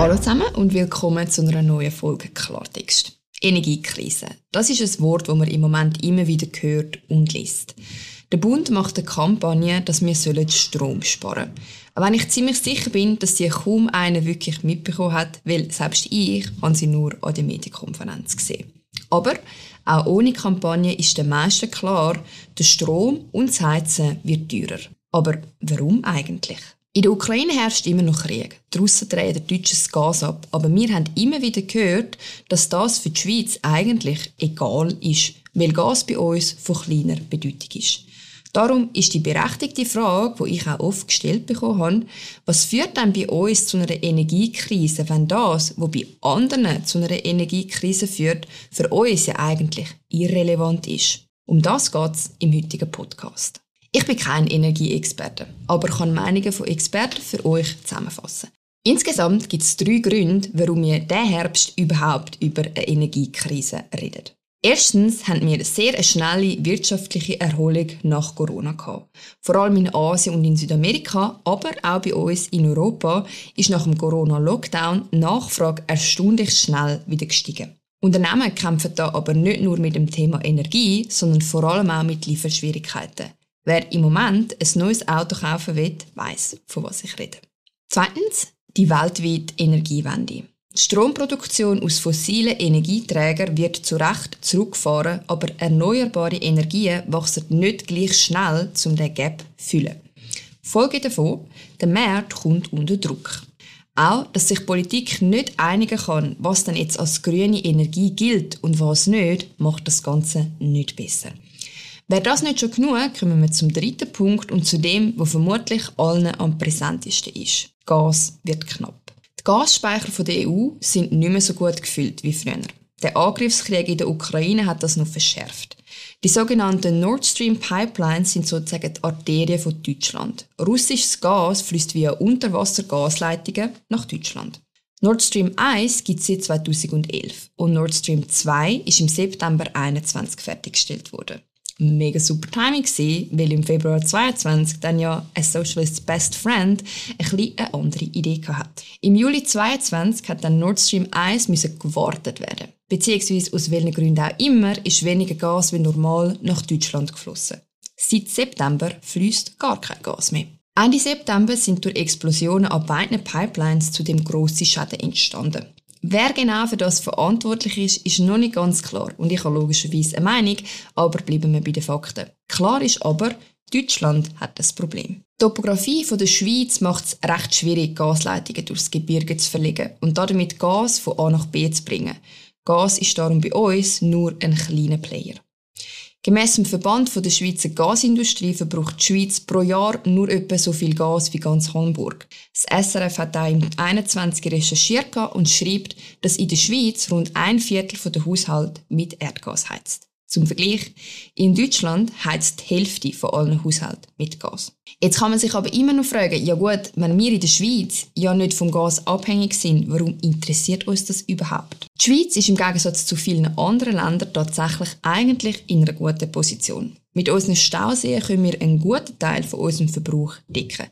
Hallo zusammen und willkommen zu einer neuen Folge Klartext. Energiekrise. Das ist ein Wort, das man im Moment immer wieder hört und liest. Der Bund macht eine Kampagne, dass wir Strom sparen sollen. Auch wenn ich ziemlich sicher bin, dass sie kaum einer wirklich mitbekommen hat, weil selbst ich habe sie nur an der Medienkonferenz gesehen. Aber auch ohne Kampagne ist den meisten klar, der Strom und das Heizen wird teurer. Aber warum eigentlich? In der Ukraine herrscht immer noch Krieg. Die Russen drehen der Deutschen das Gas ab. Aber wir haben immer wieder gehört, dass das für die Schweiz eigentlich egal ist, weil Gas bei uns von kleiner Bedeutung ist. Darum ist die berechtigte Frage, die ich auch oft gestellt bekommen habe, was führt denn bei uns zu einer Energiekrise, wenn das, was bei anderen zu einer Energiekrise führt, für uns ja eigentlich irrelevant ist? Um das geht es im heutigen Podcast. Ich bin kein Energieexperte, aber kann Meinungen von Experten für euch zusammenfassen. Insgesamt gibt es drei Gründe, warum wir diesen Herbst überhaupt über eine Energiekrise reden. Erstens haben wir eine sehr schnelle wirtschaftliche Erholung nach Corona gehabt. Vor allem in Asien und in Südamerika, aber auch bei uns in Europa ist nach dem Corona-Lockdown Nachfrage erstaunlich schnell wieder gestiegen. Unternehmen kämpfen da aber nicht nur mit dem Thema Energie, sondern vor allem auch mit Lieferschwierigkeiten. Wer im Moment ein neues Auto kaufen will, weiß, von was ich rede. Zweitens, die weltweite Energiewende. Die Stromproduktion aus fossilen Energieträgern wird zu Recht zurückgefahren, aber erneuerbare Energien wachsen nicht gleich schnell, um den Gap zu füllen. Folge davon, der Markt kommt unter Druck. Auch, dass sich Politik nicht einigen kann, was denn jetzt als grüne Energie gilt und was nicht, macht das Ganze nicht besser. Wäre das nicht schon genug, kommen wir zum dritten Punkt und zu dem, wo vermutlich allen am präsentesten ist. Gas wird knapp. Die Gasspeicher der EU sind nicht mehr so gut gefüllt wie früher. Der Angriffskrieg in der Ukraine hat das noch verschärft. Die sogenannten Nord Stream Pipelines sind sozusagen die Arterien von Deutschland. Russisches Gas fließt via Unterwassergasleitungen nach Deutschland. Nord Stream 1 gibt es seit 2011 und Nord Stream 2 ist im September 2021 fertiggestellt worden mega super Timing gewesen, weil im Februar 22 dann ja ein Socialist's Best Friend ein bisschen eine andere Idee hatte. Im Juli 22 hat dann Nord Stream 1 müssen gewartet werden. Beziehungsweise aus welchen Gründen auch immer ist weniger Gas wie normal nach Deutschland geflossen. Seit September fließt gar kein Gas mehr. Ende September sind durch Explosionen an beiden Pipelines zu dem grossen Schäden entstanden. Wer genau für das verantwortlich ist, ist noch nicht ganz klar. Und ich habe logischerweise eine Meinung, aber bleiben wir bei den Fakten. Klar ist aber, Deutschland hat das Problem. Die Topografie der Schweiz macht es recht schwierig, Gasleitungen durchs Gebirge zu verlegen und damit Gas von A nach B zu bringen. Gas ist darum bei uns nur ein kleiner Player. Gemäss dem Verband der Schweizer Gasindustrie verbraucht die Schweiz pro Jahr nur etwa so viel Gas wie ganz Hamburg. Das SRF hat auch im 21 recherchiert und schreibt, dass in der Schweiz rund ein Viertel der Haushalte mit Erdgas heizt. Zum Vergleich, in Deutschland heizt die Hälfte von allen Haushalten mit Gas. Jetzt kann man sich aber immer noch fragen, ja gut, wenn wir in der Schweiz ja nicht vom Gas abhängig sind, warum interessiert uns das überhaupt? Die Schweiz ist im Gegensatz zu vielen anderen Ländern tatsächlich eigentlich in einer guten Position. Mit unseren Stauseen können wir einen guten Teil von unserem Verbrauch decken.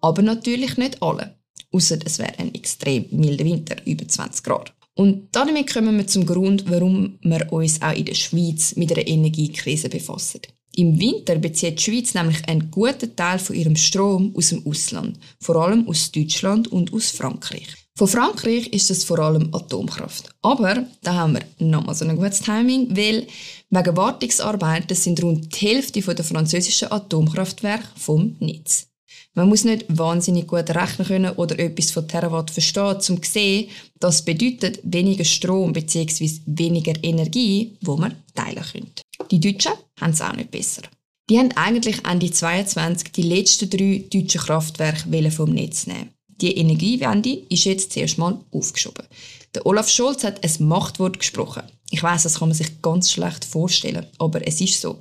Aber natürlich nicht alle. Außer es wäre ein extrem milder Winter, über 20 Grad. Und damit kommen wir zum Grund, warum wir uns auch in der Schweiz mit einer Energiekrise befassen. Im Winter bezieht die Schweiz nämlich einen guten Teil von ihrem Strom aus dem Ausland, vor allem aus Deutschland und aus Frankreich. Von Frankreich ist es vor allem Atomkraft. Aber da haben wir nochmal so ein gutes Timing, weil wegen Wartungsarbeiten sind rund die Hälfte der französischen Atomkraftwerke vom Netz. Man muss nicht wahnsinnig gut rechnen können oder etwas von Terawatt verstehen, um zu sehen, das bedeutet weniger Strom bzw. weniger Energie, wo man teilen könnte. Die Deutschen haben es auch nicht besser. Die haben eigentlich Ende 22 die letzten drei deutschen Kraftwerke vom Netz nehmen. Die Energiewende ist jetzt zuerst mal aufgeschoben. Der Olaf Scholz hat ein Machtwort gesprochen. Ich weiß, das kann man sich ganz schlecht vorstellen, aber es ist so.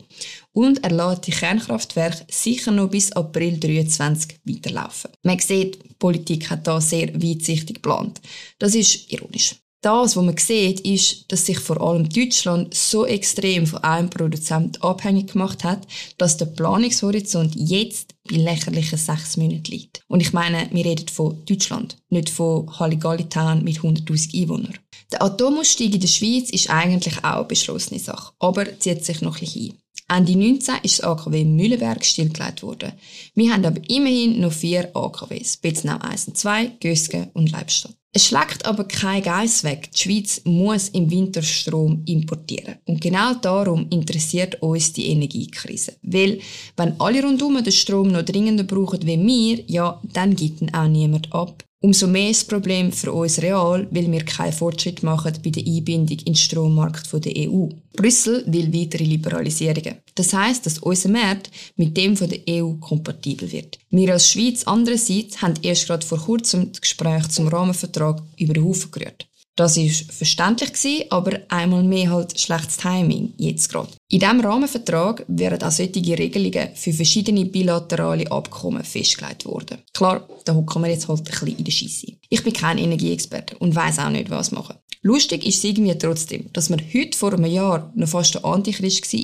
Und er lässt die Kernkraftwerke sicher noch bis April 2023 weiterlaufen. Man sieht, die Politik hat da sehr weitsichtig geplant. Das ist ironisch. Das, was man sieht, ist, dass sich vor allem Deutschland so extrem von einem Produzent abhängig gemacht hat, dass der Planungshorizont jetzt bei lächerlichen sechs Monaten liegt. Und ich meine, wir reden von Deutschland, nicht von Halligalli Town mit 100.000 Einwohnern. Der Atomausstieg in der Schweiz ist eigentlich auch eine beschlossene Sache, aber zieht sich noch ein bisschen ein. Ende 19 ist das AKW Mühlenberg stillgelegt worden. Wir haben aber immerhin noch vier AKWs, Betznau 1 und 2, Gösgen und Leibstadt. Es schlägt aber kein Geiss weg. Die Schweiz muss im Winter Strom importieren. Und genau darum interessiert uns die Energiekrise. Weil, wenn alle rundum den Strom noch dringender brauchen wie wir, ja, dann gibt ihn auch niemand ab. Umso mehr ist das Problem für uns real, weil wir keinen Fortschritt machen bei der Einbindung in den Strommarkt der EU. Brüssel will weitere Liberalisierungen. Das heißt, dass unser Markt mit dem von der EU kompatibel wird. Wir als Schweiz andererseits haben erst gerade vor kurzem das Gespräch zum Rahmenvertrag über den Haufen gerührt. Das ist verständlich gewesen, aber einmal mehr halt schlechtes Timing, jetzt gerade. In diesem Rahmenvertrag werden auch solche Regelungen für verschiedene bilaterale Abkommen festgelegt worden. Klar, da hocken wir jetzt halt ein bisschen in der Scheisse. Ich bin kein Energieexperte und weiß auch nicht, was machen. Lustig ist es irgendwie trotzdem, dass man heute vor einem Jahr noch fast ein Antichrist war,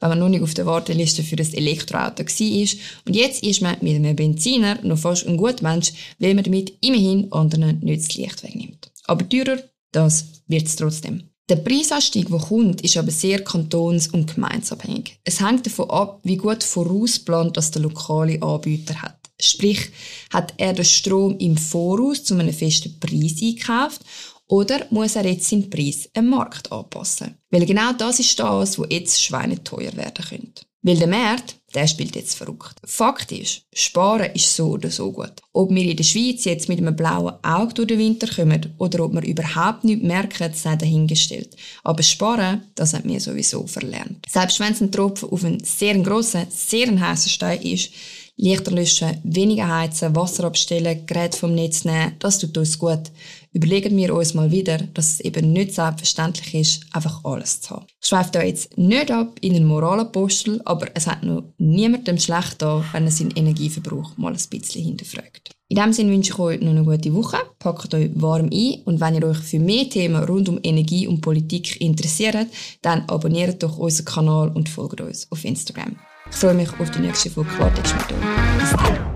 wenn man noch nicht auf der Warteliste für ein Elektroauto war. Und jetzt ist man mit einem Benziner noch fast ein guter Mensch, weil man damit immerhin anderen nicht das Licht wegnimmt. Aber teurer, das wird es trotzdem. Der Preisanstieg, der kommt, ist aber sehr kantons- und gemeinsabhängig. Es hängt davon ab, wie gut vorausplant das der lokale Anbieter hat. Sprich, hat er den Strom im Voraus zu einem festen Preis eingekauft oder muss er jetzt seinen Preis am Markt anpassen? Weil genau das ist das, was jetzt schweineteuer werden könnte. Weil der Markt, der spielt jetzt verrückt. Fakt ist, sparen ist so oder so gut. Ob wir in der Schweiz jetzt mit einem blauen Auge durch den Winter kommen oder ob wir überhaupt nichts merken, sei dahingestellt. Aber sparen, das hat mir sowieso verlernt. Selbst wenn es ein Tropfen auf einen sehr grossen, sehr heißen Stein ist, Lichter löschen, weniger heizen, Wasser abstellen, Gerät vom Netz nehmen, das tut uns gut. Überlegen wir uns mal wieder, dass es eben nicht selbstverständlich ist, einfach alles zu haben. Ich schweife da jetzt nicht ab in einen Moralapostel, aber es hat noch niemandem schlecht da, wenn er seinen Energieverbrauch mal ein bisschen hinterfragt. In diesem Sinne wünsche ich euch noch eine gute Woche, packt euch warm ein und wenn ihr euch für mehr Themen rund um Energie und Politik interessiert, dann abonniert doch unseren Kanal und folgt uns auf Instagram. Ich freue mich auf die nächste Folge Klartext mit euch. Bis dann.